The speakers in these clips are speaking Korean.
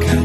가까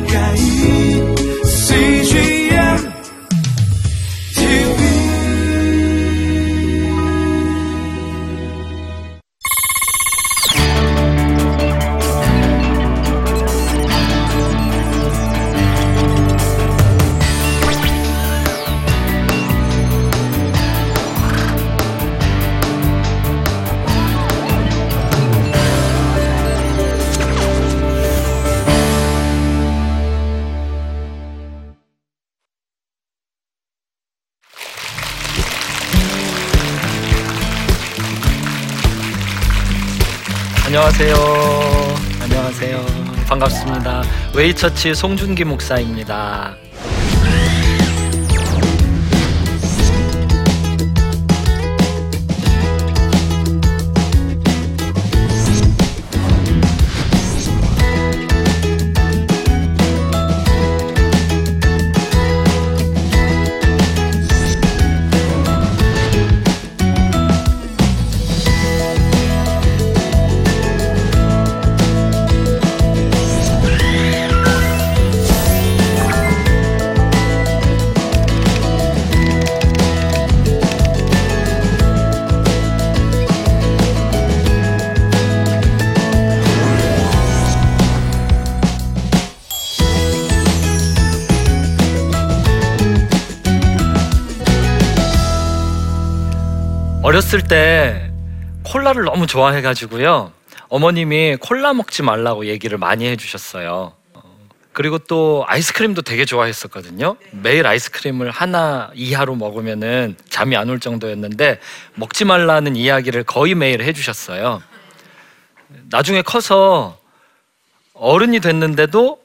반갑습니다. 웨이처치 송준기 목사입니다. 어렸을 때 콜라를 너무 좋아해가지고요. 어머님이 콜라 먹지 말라고 얘기를 많이 해주셨어요. 어, 그리고 또 아이스크림도 되게 좋아했었거든요. 매일 아이스크림을 하나 이하로 먹으면은 잠이 안 올 정도였는데 먹지 말라는 이야기를 거의 매일 해주셨어요. 나중에 커서 어른이 됐는데도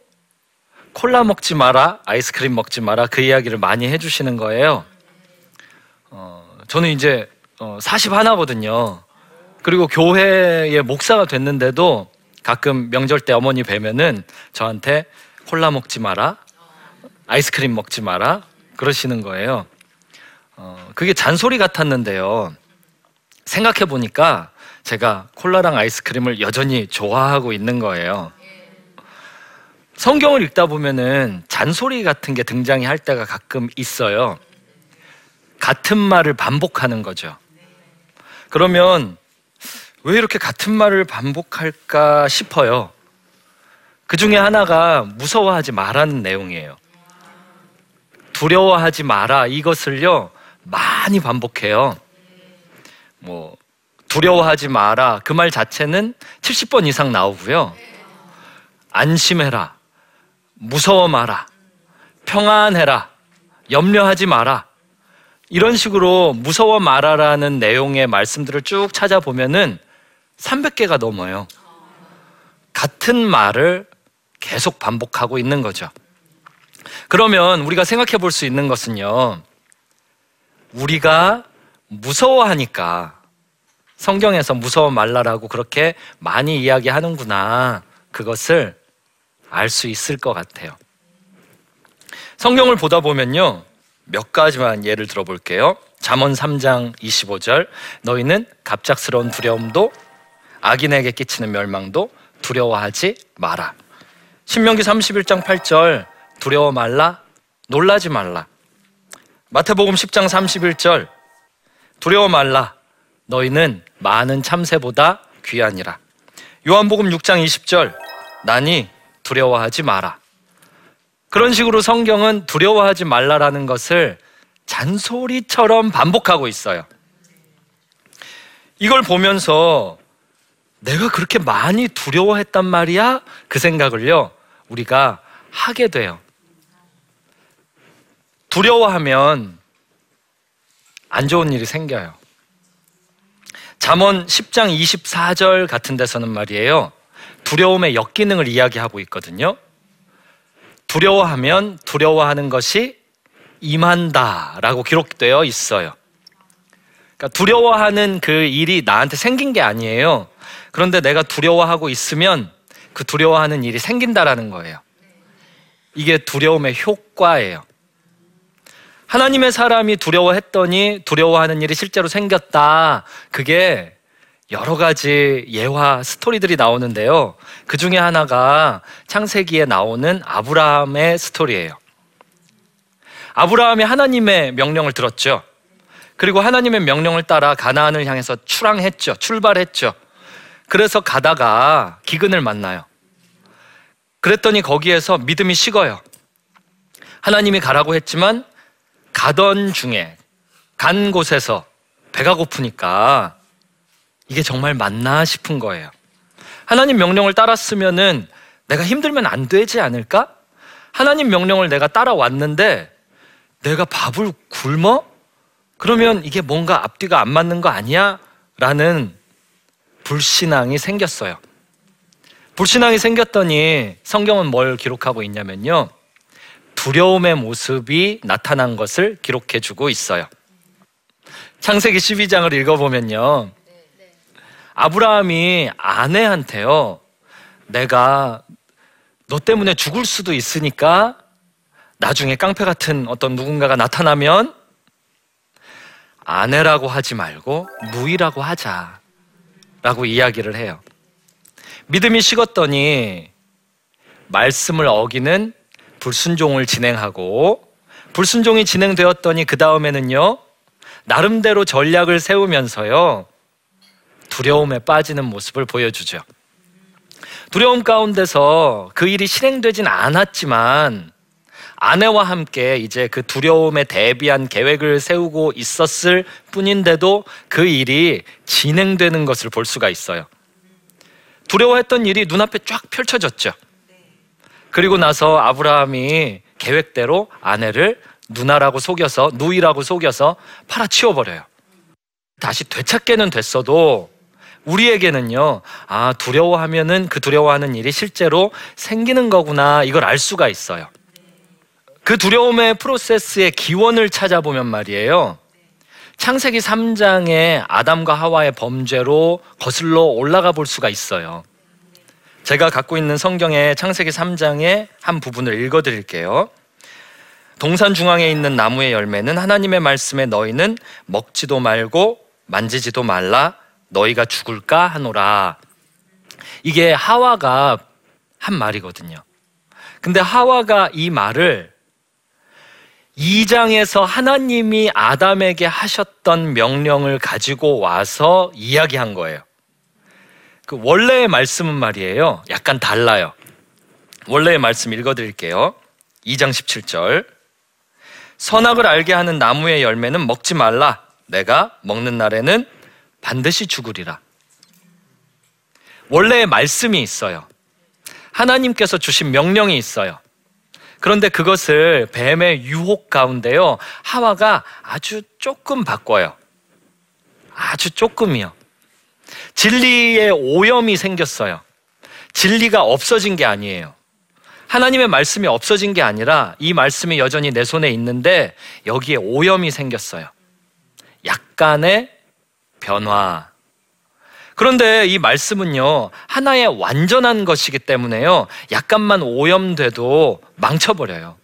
콜라 먹지 마라, 아이스크림 먹지 마라 그 이야기를 많이 해주시는 거예요. 어, 저는 이제 어, 40 하나거든요. 그리고 교회의 목사가 됐는데도 가끔 명절 때 어머니 뵈면은 저한테 콜라 먹지 마라, 아이스크림 먹지 마라 그러시는 거예요. 어, 그게 잔소리 같았는데요. 생각해 보니까 제가 콜라랑 아이스크림을 여전히 좋아하고 있는 거예요. 성경을 읽다 보면은 잔소리 같은 게 등장이 할 때가 가끔 있어요. 같은 말을 반복하는 거죠. 그러면 왜 이렇게 같은 말을 반복할까 싶어요. 그 중에 하나가 무서워하지 말라는 내용이에요. 두려워하지 마라 이것을요 많이 반복해요. 뭐 두려워하지 마라 그 말 자체는 70번 이상 나오고요. 안심해라. 무서워 마라. 평안해라. 염려하지 마라. 이런 식으로 무서워 말아라는 내용의 말씀들을 쭉 찾아보면은 300개가 넘어요. 같은 말을 계속 반복하고 있는 거죠. 그러면 우리가 생각해 볼 수 있는 것은요. 우리가 무서워하니까 성경에서 무서워 말라라고 그렇게 많이 이야기하는구나. 그것을 알 수 있을 것 같아요. 성경을 보다 보면요. 몇 가지만 예를 들어볼게요. 잠언 3장 25절 너희는 갑작스러운 두려움도 악인에게 끼치는 멸망도 두려워하지 마라. 신명기 31장 8절 두려워 말라 놀라지 말라. 마태복음 10장 31절 두려워 말라 너희는 많은 참새보다 귀하니라. 요한복음 6장 20절 나니 두려워하지 마라. 그런 식으로 성경은 두려워하지 말라라는 것을 잔소리처럼 반복하고 있어요. 이걸 보면서 내가 그렇게 많이 두려워했단 말이야? 그 생각을요, 우리가 하게 돼요. 두려워하면 안 좋은 일이 생겨요. 잠언 10장 24절 같은 데서는 말이에요. 두려움의 역기능을 이야기하고 있거든요. 두려워하면 두려워하는 것이 임한다라고 기록되어 있어요. 그러니까 두려워하는 그 일이 나한테 생긴 게 아니에요. 그런데 내가 두려워하고 있으면 그 두려워하는 일이 생긴다라는 거예요. 이게 두려움의 효과예요. 하나님의 사람이 두려워했더니 두려워하는 일이 실제로 생겼다. 그게 여러 가지 예화 스토리들이 나오는데요. 그 중에 하나가 창세기에 나오는 아브라함의 스토리예요. 아브라함이 하나님의 명령을 들었죠. 그리고 하나님의 명령을 따라 가나안을 향해서 출항했죠. 출발했죠. 그래서 가다가 기근을 만나요. 그랬더니 거기에서 믿음이 식어요. 하나님이 가라고 했지만 가던 중에 간 곳에서 배가 고프니까 이게 정말 맞나 싶은 거예요. 하나님 명령을 따랐으면은 내가 힘들면 안 되지 않을까? 하나님 명령을 내가 따라왔는데 내가 밥을 굶어? 그러면 이게 뭔가 앞뒤가 안 맞는 거 아니야? 라는 불신앙이 생겼어요. 불신앙이 생겼더니 성경은 뭘 기록하고 있냐면요. 두려움의 모습이 나타난 것을 기록해 주고 있어요. 창세기 12장을 읽어보면요. 아브라함이 아내한테요. 내가 너 때문에 죽을 수도 있으니까 나중에 깡패 같은 어떤 누군가가 나타나면 아내라고 하지 말고 무이라고 하자. 라고 이야기를 해요. 믿음이 식었더니 말씀을 어기는 불순종을 진행하고 불순종이 진행되었더니 그 다음에는요 나름대로 전략을 세우면서요 두려움에 빠지는 모습을 보여주죠. 두려움 가운데서 그 일이 실행되진 않았지만 아내와 함께 이제 그 두려움에 대비한 계획을 세우고 있었을 뿐인데도 그 일이 진행되는 것을 볼 수가 있어요. 두려워했던 일이 눈앞에 쫙 펼쳐졌죠. 그리고 나서 아브라함이 계획대로 아내를 누나라고 속여서 누이라고 속여서 팔아치워 버려요. 다시 되찾게는 됐어도 우리에게는요, 아, 두려워하면은 그 두려워하는 일이 실제로 생기는 거구나, 이걸 알 수가 있어요. 그 두려움의 프로세스의 기원을 찾아보면 말이에요. 창세기 3장의 아담과 하와의 범죄로 거슬러 올라가 볼 수가 있어요. 제가 갖고 있는 성경의 창세기 3장의 한 부분을 읽어 드릴게요. 동산 중앙에 있는 나무의 열매는 하나님의 말씀에 너희는 먹지도 말고 만지지도 말라 너희가 죽을까 하노라. 이게 하와가 한 말이거든요. 근데 하와가 이 말을 2장에서 하나님이 아담에게 하셨던 명령을 가지고 와서 이야기한 거예요. 그 원래의 말씀은 말이에요. 약간 달라요. 원래의 말씀 읽어 드릴게요. 2장 17절. 선악을 알게 하는 나무의 열매는 먹지 말라. 내가 먹는 날에는 반드시 죽으리라. 원래의 말씀이 있어요. 하나님께서 주신 명령이 있어요. 그런데 그것을 뱀의 유혹 가운데요. 하와가 아주 조금 바꿔요. 아주 조금이요. 진리의 오염이 생겼어요. 진리가 없어진 게 아니에요. 하나님의 말씀이 없어진 게 아니라 이 말씀이 여전히 내 손에 있는데 여기에 오염이 생겼어요. 약간의 변화. 그런데 이 말씀은요, 하나의 완전한 것이기 때문에요, 약간만 오염돼도 망쳐버려요.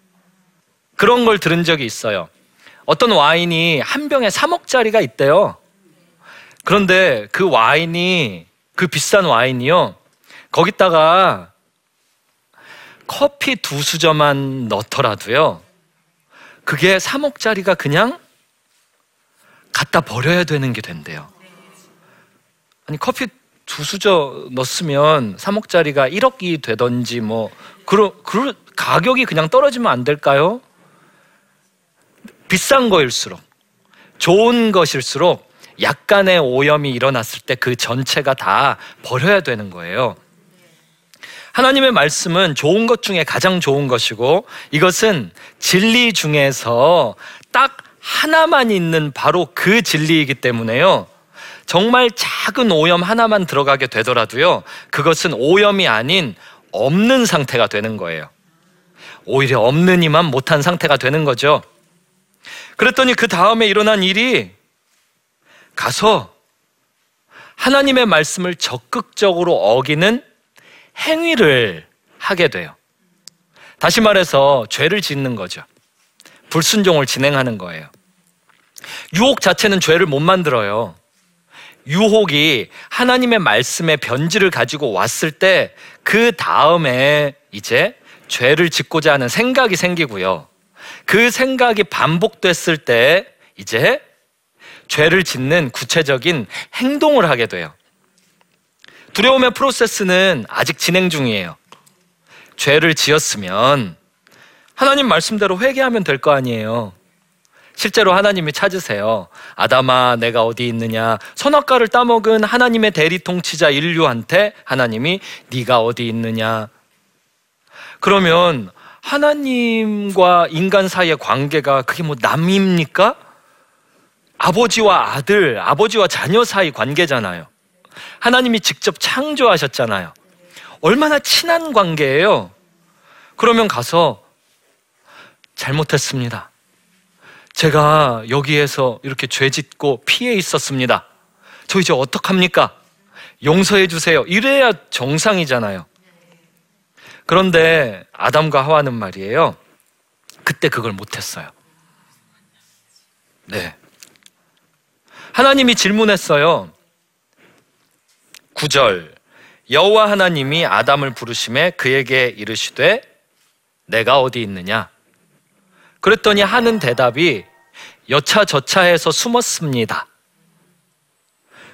그런 걸 들은 적이 있어요. 어떤 와인이 한 병에 3억짜리가 있대요. 그런데 그 와인이, 그 비싼 와인이요, 거기다가 커피 두 수저만 넣더라도요, 그게 3억짜리가 그냥 갖다 버려야 되는 게 된대요. 아니 커피 두 수저 넣었으면 3억짜리가 1억이 되던지 뭐 그런 그 가격이 그냥 떨어지면 안 될까요? 비싼 거일수록 좋은 것일수록 약간의 오염이 일어났을 때 그 전체가 다 버려야 되는 거예요. 하나님의 말씀은 좋은 것 중에 가장 좋은 것이고 이것은 진리 중에서 딱 하나만 있는 바로 그 진리이기 때문에요. 정말 작은 오염 하나만 들어가게 되더라도요. 그것은 오염이 아닌 없는 상태가 되는 거예요. 오히려 없는 이만 못한 상태가 되는 거죠. 그랬더니 그 다음에 일어난 일이 가서 하나님의 말씀을 적극적으로 어기는 행위를 하게 돼요. 다시 말해서 죄를 짓는 거죠. 불순종을 진행하는 거예요. 유혹 자체는 죄를 못 만들어요. 유혹이 하나님의 말씀의 변질을 가지고 왔을 때 그 다음에 이제 죄를 짓고자 하는 생각이 생기고요. 그 생각이 반복됐을 때 이제 죄를 짓는 구체적인 행동을 하게 돼요. 두려움의 프로세스는 아직 진행 중이에요. 죄를 지었으면 하나님 말씀대로 회개하면 될 거 아니에요. 실제로 하나님이 찾으세요. 아담아, 내가 어디 있느냐? 선악과를 따먹은 하나님의 대리 통치자 인류한테 하나님이 네가 어디 있느냐? 그러면 하나님과 인간 사이의 관계가 그게 뭐 남입니까? 아버지와 아들, 아버지와 자녀 사이 관계잖아요. 하나님이 직접 창조하셨잖아요. 얼마나 친한 관계예요. 그러면 가서 잘못했습니다. 제가 여기에서 이렇게 죄 짓고 피해 있었습니다. 저 이제 어떡합니까? 용서해 주세요. 이래야 정상이잖아요. 그런데 아담과 하와는 말이에요. 그때 그걸 못했어요. 네. 하나님이 질문했어요. 9절. 여호와 하나님이 아담을 부르심에 그에게 이르시되 내가 어디 있느냐? 그랬더니 하는 대답이 여차저차해서 숨었습니다.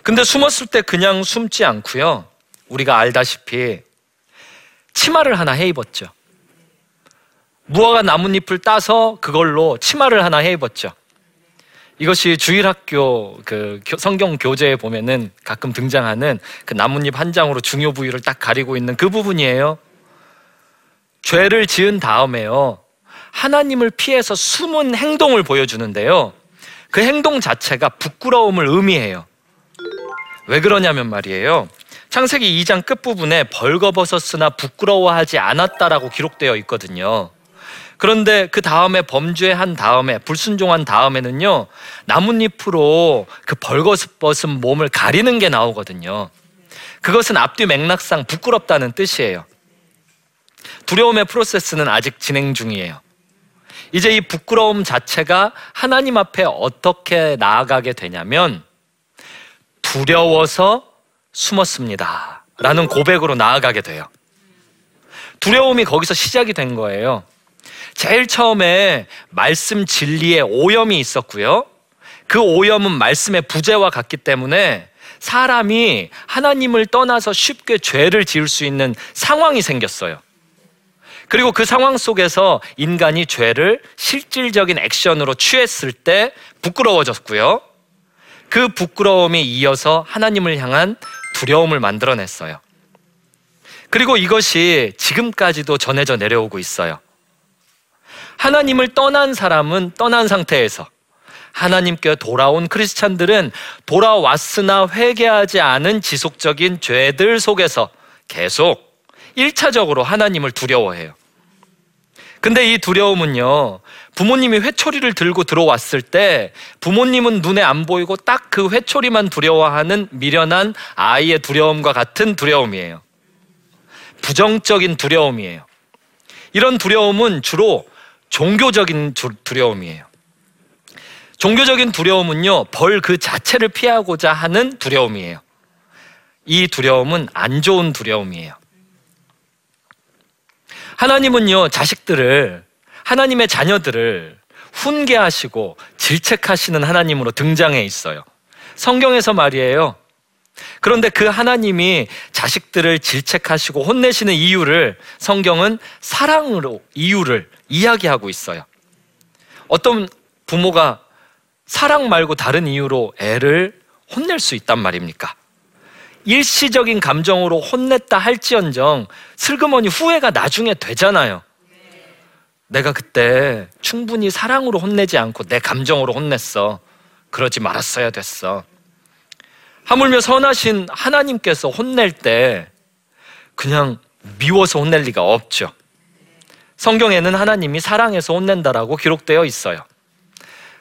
근데 숨었을 때 그냥 숨지 않고요. 우리가 알다시피 치마를 하나 해 입었죠. 무화과 나뭇잎을 따서 그걸로 치마를 하나 해 입었죠. 이것이 주일학교 그 성경 교재에 보면은 가끔 등장하는 그 나뭇잎 한 장으로 중요 부위를 딱 가리고 있는 그 부분이에요. 죄를 지은 다음에요. 하나님을 피해서 숨은 행동을 보여주는데요. 그 행동 자체가 부끄러움을 의미해요. 왜 그러냐면 말이에요. 창세기 2장 끝부분에 벌거벗었으나 부끄러워하지 않았다라고 기록되어 있거든요. 그런데 그 다음에 범죄한 다음에 불순종한 다음에는요 나뭇잎으로 그 벌거벗은 몸을 가리는 게 나오거든요. 그것은 앞뒤 맥락상 부끄럽다는 뜻이에요. 두려움의 프로세스는 아직 진행 중이에요. 이제 이 부끄러움 자체가 하나님 앞에 어떻게 나아가게 되냐면 두려워서 숨었습니다. 라는 고백으로 나아가게 돼요. 두려움이 거기서 시작이 된 거예요. 제일 처음에 말씀 진리에 오염이 있었고요. 그 오염은 말씀의 부재와 같기 때문에 사람이 하나님을 떠나서 쉽게 죄를 지을 수 있는 상황이 생겼어요. 그리고 그 상황 속에서 인간이 죄를 실질적인 액션으로 취했을 때 부끄러워졌고요. 그 부끄러움이 이어서 하나님을 향한 두려움을 만들어냈어요. 그리고 이것이 지금까지도 전해져 내려오고 있어요. 하나님을 떠난 사람은 떠난 상태에서 하나님께 돌아온 크리스찬들은 돌아왔으나 회개하지 않은 지속적인 죄들 속에서 계속 1차적으로 하나님을 두려워해요. 근데 이 두려움은요, 부모님이 회초리를 들고 들어왔을 때 부모님은 눈에 안 보이고 딱 그 회초리만 두려워하는 미련한 아이의 두려움과 같은 두려움이에요. 부정적인 두려움이에요. 이런 두려움은 주로 종교적인 두려움이에요. 종교적인 두려움은요, 벌 그 자체를 피하고자 하는 두려움이에요. 이 두려움은 안 좋은 두려움이에요. 하나님은요, 자식들을, 하나님의 자녀들을 훈계하시고 질책하시는 하나님으로 등장해 있어요. 성경에서 말이에요. 그런데 그 하나님이 자식들을 질책하시고 혼내시는 이유를 성경은 사랑으로 이유를 이야기하고 있어요. 어떤 부모가 사랑 말고 다른 이유로 애를 혼낼 수 있단 말입니까? 일시적인 감정으로 혼냈다 할지언정 슬그머니 후회가 나중에 되잖아요. 내가 그때 충분히 사랑으로 혼내지 않고 내 감정으로 혼냈어. 그러지 말았어야 됐어. 하물며 선하신 하나님께서 혼낼 때 그냥 미워서 혼낼 리가 없죠. 성경에는 하나님이 사랑해서 혼낸다라고 기록되어 있어요.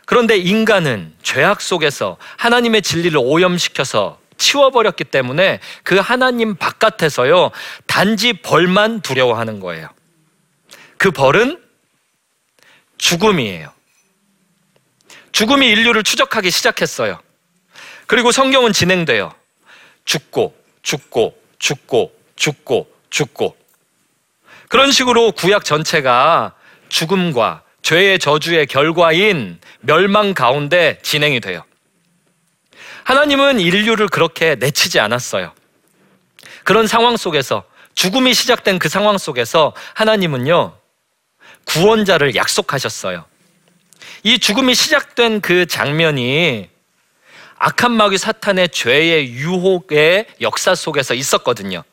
그런데 인간은 죄악 속에서 하나님의 진리를 오염시켜서 치워버렸기 때문에 그 하나님 바깥에서요, 단지 벌만 두려워하는 거예요. 그 벌은 죽음이에요. 죽음이 인류를 추적하기 시작했어요. 그리고 성경은 진행돼요. 죽고, 죽고, 죽고, 죽고, 죽고. 그런 식으로 구약 전체가 죽음과 죄의 저주의 결과인 멸망 가운데 진행이 돼요. 하나님은 인류를 그렇게 내치지 않았어요. 그런 상황 속에서 죽음이 시작된 그 상황 속에서 하나님은요, 구원자를 약속하셨어요. 이 죽음이 시작된 그 장면이 악한 마귀 사탄의 죄의 유혹의 역사 속에서 있었거든요.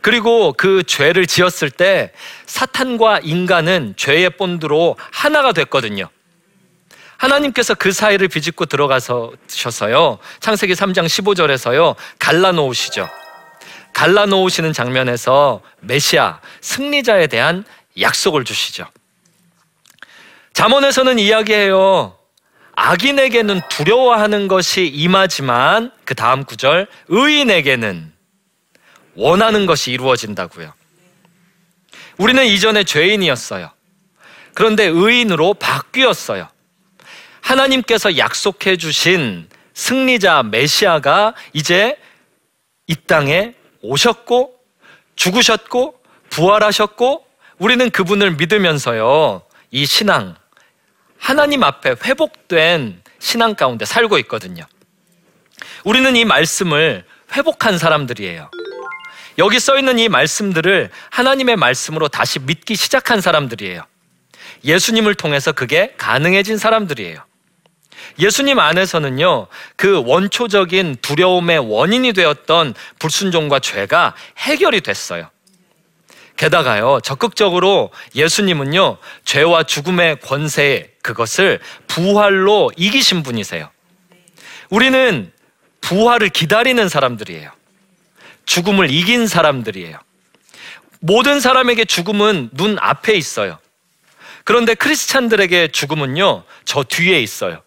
그리고 그 죄를 지었을 때 사탄과 인간은 죄의 본드로 하나가 됐거든요. 하나님께서 그 사이를 비집고 들어가셔서요. 창세기 3장 15절에서요. 갈라놓으시죠. 갈라놓으시는 장면에서 메시아 승리자에 대한 약속을 주시죠. 잠언에서는 이야기해요. 악인에게는 두려워하는 것이 임하지만 그 다음 구절 의인에게는 원하는 것이 이루어진다고요. 우리는 이전에 죄인이었어요. 그런데 의인으로 바뀌었어요. 하나님께서 약속해 주신 승리자 메시아가 이제 이 땅에 오셨고 죽으셨고 부활하셨고 우리는 그분을 믿으면서요. 이 신앙 하나님 앞에 회복된 신앙 가운데 살고 있거든요. 우리는 이 말씀을 회복한 사람들이에요. 여기 써 있는 이 말씀들을 하나님의 말씀으로 다시 믿기 시작한 사람들이에요. 예수님을 통해서 그게 가능해진 사람들이에요. 예수님 안에서는요, 그 원초적인 두려움의 원인이 되었던 불순종과 죄가 해결이 됐어요. 게다가요, 적극적으로 예수님은요, 죄와 죽음의 권세, 그것을 부활로 이기신 분이세요. 우리는 부활을 기다리는 사람들이에요. 죽음을 이긴 사람들이에요. 모든 사람에게 죽음은 눈 앞에 있어요. 그런데 크리스찬들에게 죽음은요, 저 뒤에 있어요.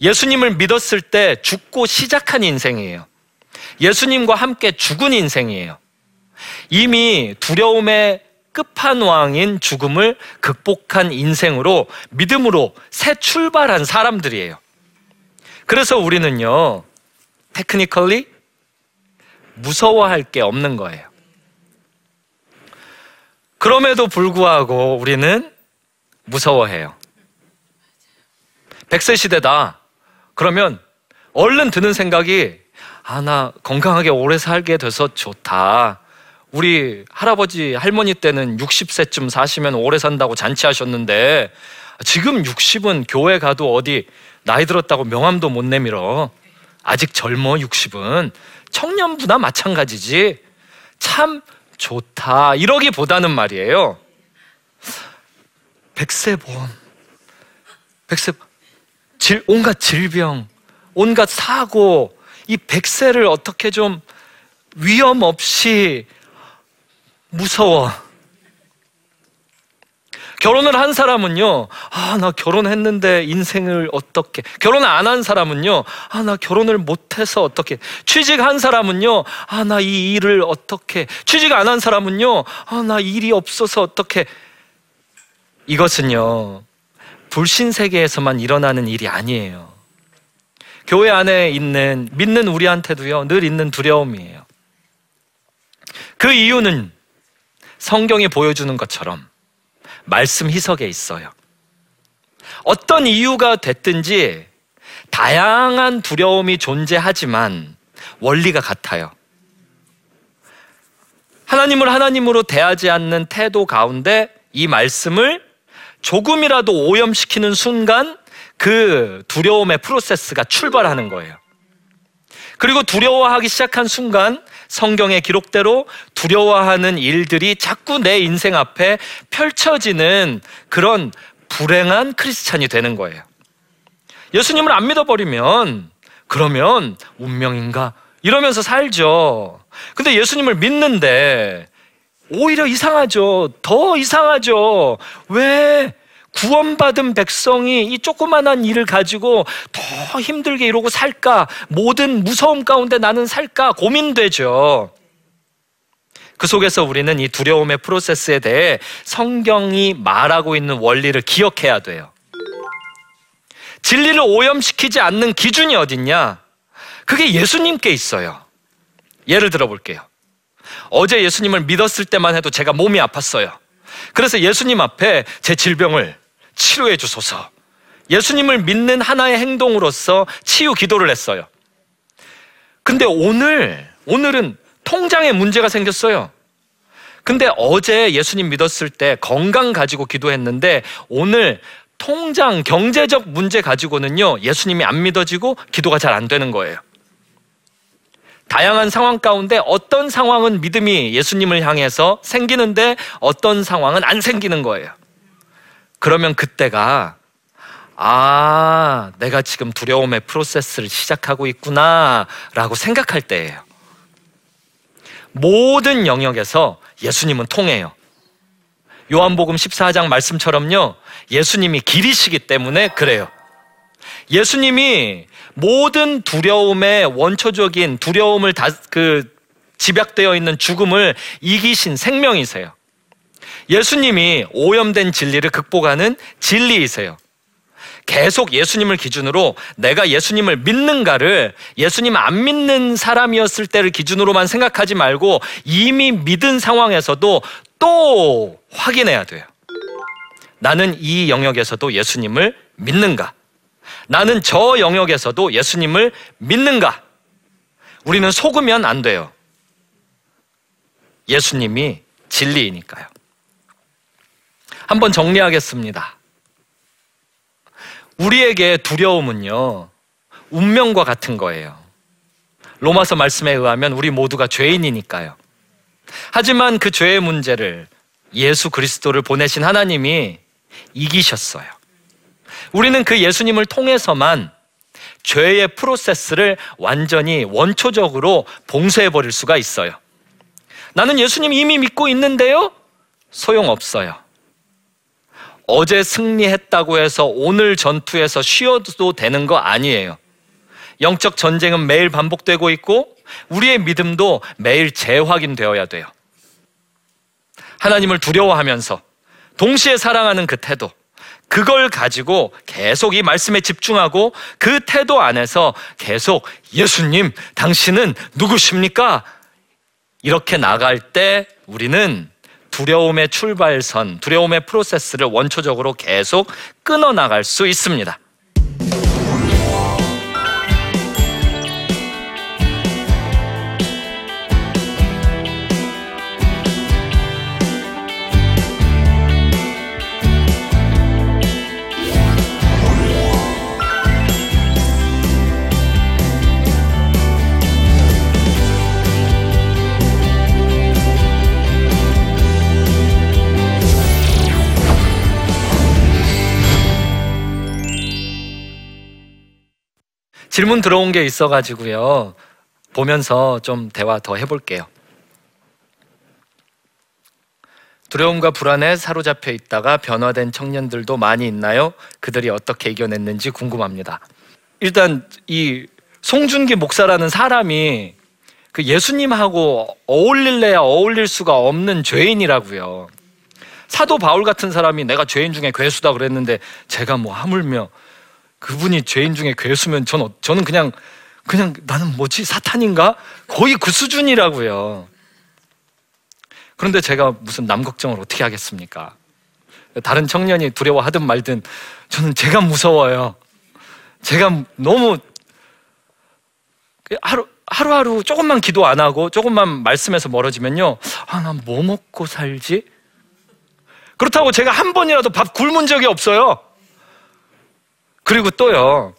예수님을 믿었을 때 죽고 시작한 인생이에요. 예수님과 함께 죽은 인생이에요. 이미 두려움의 끝판왕인 죽음을 극복한 인생으로 믿음으로 새 출발한 사람들이에요. 그래서 우리는요, 테크니컬리 무서워할 게 없는 거예요. 그럼에도 불구하고 우리는 무서워해요. 백세 시대다. 그러면 얼른 드는 생각이 아, 나 건강하게 오래 살게 돼서 좋다. 우리 할아버지, 할머니 때는 60세쯤 사시면 오래 산다고 잔치하셨는데 지금 60은 교회 가도 어디 나이 들었다고 명함도 못 내밀어. 아직 젊어 60은 청년부나 마찬가지지. 참 좋다. 이러기보다는 말이에요. 백세 보험, 백세 질, 온갖 질병, 온갖 사고, 이 백세를 어떻게 좀 위험 없이 무서워. 결혼을 한 사람은요, 아, 나 결혼했는데 인생을 어떻게. 결혼 안 한 사람은요, 아, 나 결혼을 못해서 어떻게. 취직한 사람은요, 아, 나 이 일을 어떻게. 취직 안 한 사람은요, 아, 나 일이 없어서 어떻게. 이것은요, 불신 세계에서만 일어나는 일이 아니에요. 교회 안에 있는, 믿는 우리한테도요, 늘 있는 두려움이에요. 그 이유는 성경이 보여주는 것처럼 말씀 희석에 있어요. 어떤 이유가 됐든지 다양한 두려움이 존재하지만 원리가 같아요. 하나님을 하나님으로 대하지 않는 태도 가운데 이 말씀을 조금이라도 오염시키는 순간 그 두려움의 프로세스가 출발하는 거예요. 그리고 두려워하기 시작한 순간 성경의 기록대로 두려워하는 일들이 자꾸 내 인생 앞에 펼쳐지는 그런 불행한 크리스찬이 되는 거예요. 예수님을 안 믿어버리면 그러면 운명인가? 이러면서 살죠. 근데 예수님을 믿는데 오히려 이상하죠. 더 이상하죠. 왜 구원받은 백성이 이 조그만한 일을 가지고 더 힘들게 이러고 살까? 모든 무서움 가운데 나는 살까? 고민되죠. 그 속에서 우리는 이 두려움의 프로세스에 대해 성경이 말하고 있는 원리를 기억해야 돼요. 진리를 오염시키지 않는 기준이 어딨냐? 그게 예수님께 있어요. 예를 들어 볼게요. 어제 예수님을 믿었을 때만 해도 제가 몸이 아팠어요. 그래서 예수님 앞에 제 질병을 치료해 주소서. 예수님을 믿는 하나의 행동으로서 치유 기도를 했어요. 근데 오늘, 오늘은 통장에 문제가 생겼어요. 근데 어제 예수님 믿었을 때 건강 가지고 기도했는데 오늘 통장 경제적 문제 가지고는요 예수님이 안 믿어지고 기도가 잘 안 되는 거예요. 다양한 상황 가운데 어떤 상황은 믿음이 예수님을 향해서 생기는데 어떤 상황은 안 생기는 거예요. 그러면 그때가 아, 내가 지금 두려움의 프로세스를 시작하고 있구나라고 생각할 때예요. 모든 영역에서 예수님은 통해요. 요한복음 14장 말씀처럼요. 예수님이 길이시기 때문에 그래요. 예수님이 모든 두려움의 원초적인 두려움을 다 그 집약되어 있는 죽음을 이기신 생명이세요. 예수님이 오염된 진리를 극복하는 진리이세요. 계속 예수님을 기준으로 내가 예수님을 믿는가를 예수님 안 믿는 사람이었을 때를 기준으로만 생각하지 말고 이미 믿은 상황에서도 또 확인해야 돼요. 나는 이 영역에서도 예수님을 믿는가? 나는 저 영역에서도 예수님을 믿는가? 우리는 속으면 안 돼요. 예수님이 진리이니까요. 한번 정리하겠습니다. 우리에게 두려움은요, 운명과 같은 거예요. 로마서 말씀에 의하면 우리 모두가 죄인이니까요. 하지만 그 죄의 문제를 예수 그리스도를 보내신 하나님이 이기셨어요. 우리는 그 예수님을 통해서만 죄의 프로세스를 완전히 원초적으로 봉쇄해 버릴 수가 있어요. 나는 예수님 이미 믿고 있는데요? 소용없어요. 어제 승리했다고 해서 오늘 전투에서 쉬어도 되는 거 아니에요. 영적 전쟁은 매일 반복되고 있고 우리의 믿음도 매일 재확인되어야 돼요. 하나님을 두려워하면서 동시에 사랑하는 그 태도, 그걸 가지고 계속 이 말씀에 집중하고 그 태도 안에서 계속 예수님, 당신은 누구십니까? 이렇게 나갈 때 우리는 두려움의 출발선, 두려움의 프로세스를 원초적으로 계속 끊어 나갈 수 있습니다. 질문 들어온 게 있어가지고요. 보면서 좀 대화 더 해볼게요. 두려움과 불안에 사로잡혀 있다가 변화된 청년들도 많이 있나요? 그들이 어떻게 이겨냈는지 궁금합니다. 일단 이 송준기 목사라는 사람이 그 예수님하고 어울릴래야 어울릴 수가 없는 죄인이라고요. 사도 바울 같은 사람이 내가 죄인 중에 괴수다 그랬는데 제가 뭐 하물며 그분이 죄인 중에 괴수면 전, 어- 저는 그냥 그냥 나는 뭐지 사탄인가 거의 그 수준이라고요. 그런데 제가 무슨 남 걱정을 어떻게 하겠습니까? 다른 청년이 두려워하든 말든 저는 제가 무서워요. 제가 너무 하루 하루하루 조금만 기도 안 하고 조금만 말씀에서 멀어지면요. 아, 난 뭐 먹고 살지? 그렇다고 제가 한 번이라도 밥 굶은 적이 없어요. 그리고 또요.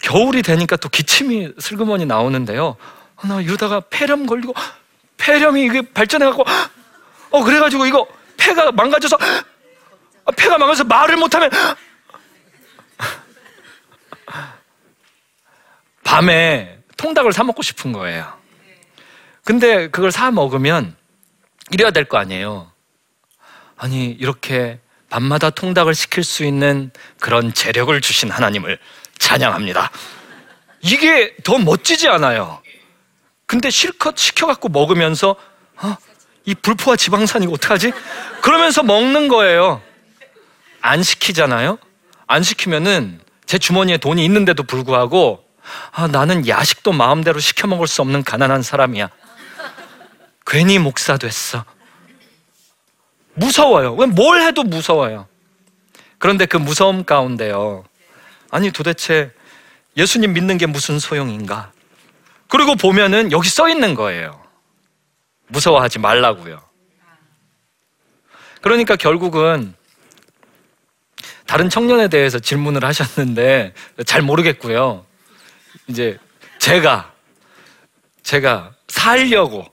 겨울이 되니까 또 기침이 슬그머니 나오는데요. 아, 나 이러다가 폐렴 걸리고 폐렴이 이게 발전해 갖고 어 그래 가지고 이거 폐가 망가져서 아, 폐가 망가져서 말을 못 하면 밤에 통닭을 사 먹고 싶은 거예요. 근데 그걸 사 먹으면 이래야 될 거 아니에요. 아니 이렇게 밤마다 통닭을 시킬 수 있는 그런 재력을 주신 하나님을 찬양합니다. 이게 더 멋지지 않아요. 근데 실컷 시켜갖고 먹으면서 어? 이 불포화 지방산 이거 어떡하지? 그러면서 먹는 거예요. 안 시키잖아요. 안 시키면은 제 주머니에 돈이 있는데도 불구하고 아, 나는 야식도 마음대로 시켜 먹을 수 없는 가난한 사람이야. 괜히 목사 됐어. 무서워요. 왜뭘 해도 무서워요. 그런데 그 무서움 가운데요. 아니 도대체 예수님 믿는 게 무슨 소용인가? 그리고 보면은 여기 써 있는 거예요. 무서워하지 말라고요. 그러니까 결국은 다른 청년에 대해서 질문을 하셨는데 잘 모르겠고요. 이제 제가 제가 살려고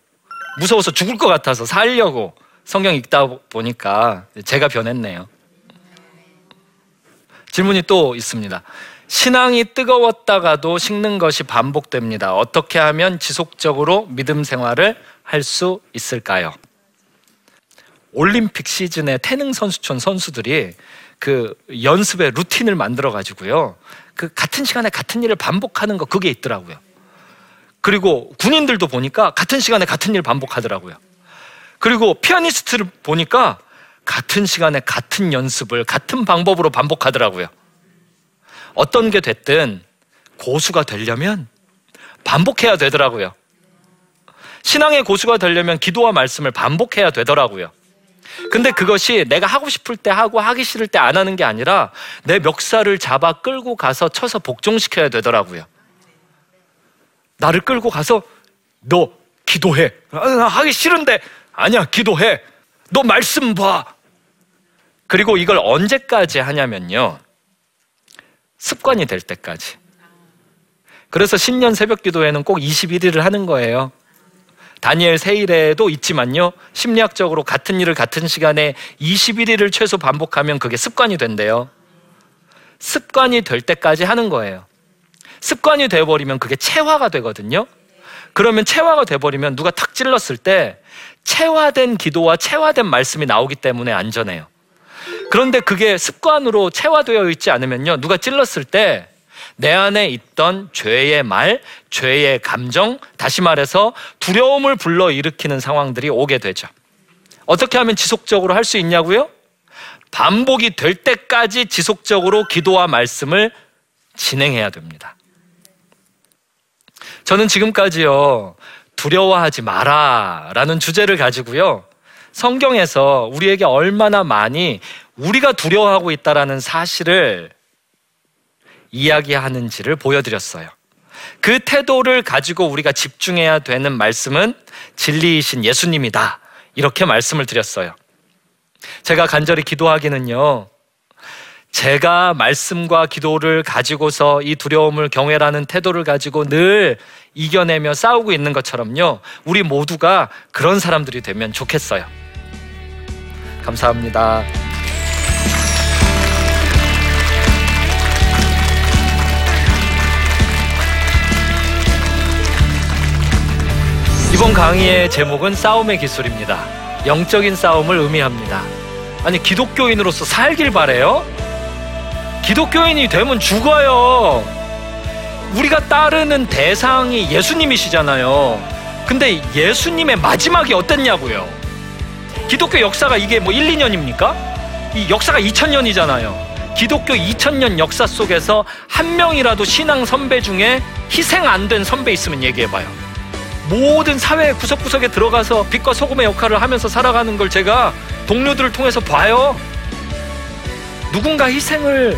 무서워서 죽을 것 같아서 살려고 성경 읽다 보니까 제가 변했네요. 질문이 또 있습니다. 신앙이 뜨거웠다가도 식는 것이 반복됩니다. 어떻게 하면 지속적으로 믿음 생활을 할 수 있을까요? 올림픽 시즌에 태능 선수촌 선수들이 그 연습의 루틴을 만들어 가지고요. 그 같은 시간에 같은 일을 반복하는 거 그게 있더라고요. 그리고 군인들도 보니까 같은 시간에 같은 일 반복하더라고요. 그리고 피아니스트를 보니까 같은 시간에 같은 연습을 같은 방법으로 반복하더라고요. 어떤 게 됐든 고수가 되려면 반복해야 되더라고요. 신앙의 고수가 되려면 기도와 말씀을 반복해야 되더라고요. 근데 그것이 내가 하고 싶을 때 하고 하기 싫을 때 안 하는 게 아니라 내 멱살을 잡아 끌고 가서 쳐서 복종시켜야 되더라고요. 나를 끌고 가서 너 기도해. 아, 나 하기 싫은데 아니야 기도해. 너 말씀 봐. 그리고 이걸 언제까지 하냐면요. 습관이 될 때까지. 그래서 신년 새벽 기도회는 꼭 21일을 하는 거예요. 다니엘 세일에도 있지만요. 심리학적으로 같은 일을 같은 시간에 21일을 최소 반복하면 그게 습관이 된대요. 습관이 될 때까지 하는 거예요. 습관이 되어버리면 그게 체화가 되거든요. 그러면 체화가 돼버리면 누가 탁 찔렀을 때 체화된 기도와 체화된 말씀이 나오기 때문에 안전해요. 그런데 그게 습관으로 체화되어 있지 않으면요. 누가 찔렀을 때 내 안에 있던 죄의 말, 죄의 감정, 다시 말해서 두려움을 불러 일으키는 상황들이 오게 되죠. 어떻게 하면 지속적으로 할 수 있냐고요? 반복이 될 때까지 지속적으로 기도와 말씀을 진행해야 됩니다. 저는 지금까지요, 두려워하지 마라 라는 주제를 가지고요, 성경에서 우리에게 얼마나 많이 우리가 두려워하고 있다라는 사실을 이야기하는지를 보여드렸어요. 그 태도를 가지고 우리가 집중해야 되는 말씀은 진리이신 예수님이다. 이렇게 말씀을 드렸어요. 제가 간절히 기도하기는요, 제가 말씀과 기도를 가지고서 이 두려움을 경외라는 태도를 가지고 늘 이겨내며 싸우고 있는 것처럼요, 우리 모두가 그런 사람들이 되면 좋겠어요. 감사합니다. 이번 강의의 제목은 싸움의 기술입니다. 영적인 싸움을 의미합니다. 아니, 기독교인으로서 살길 바래요? 기독교인이 되면 죽어요. 우리가 따르는 대상이 예수님이시잖아요. 근데 예수님의 마지막이 어땠냐고요? 기독교 역사가 이게 뭐 1, 2년입니까? 이 역사가 2000년이잖아요. 기독교 2000년 역사 속에서 한 명이라도 신앙 선배 중에 희생 안 된 선배 있으면 얘기해봐요. 모든 사회 구석구석에 들어가서 빛과 소금의 역할을 하면서 살아가는 걸 제가 동료들을 통해서 봐요. 누군가 희생을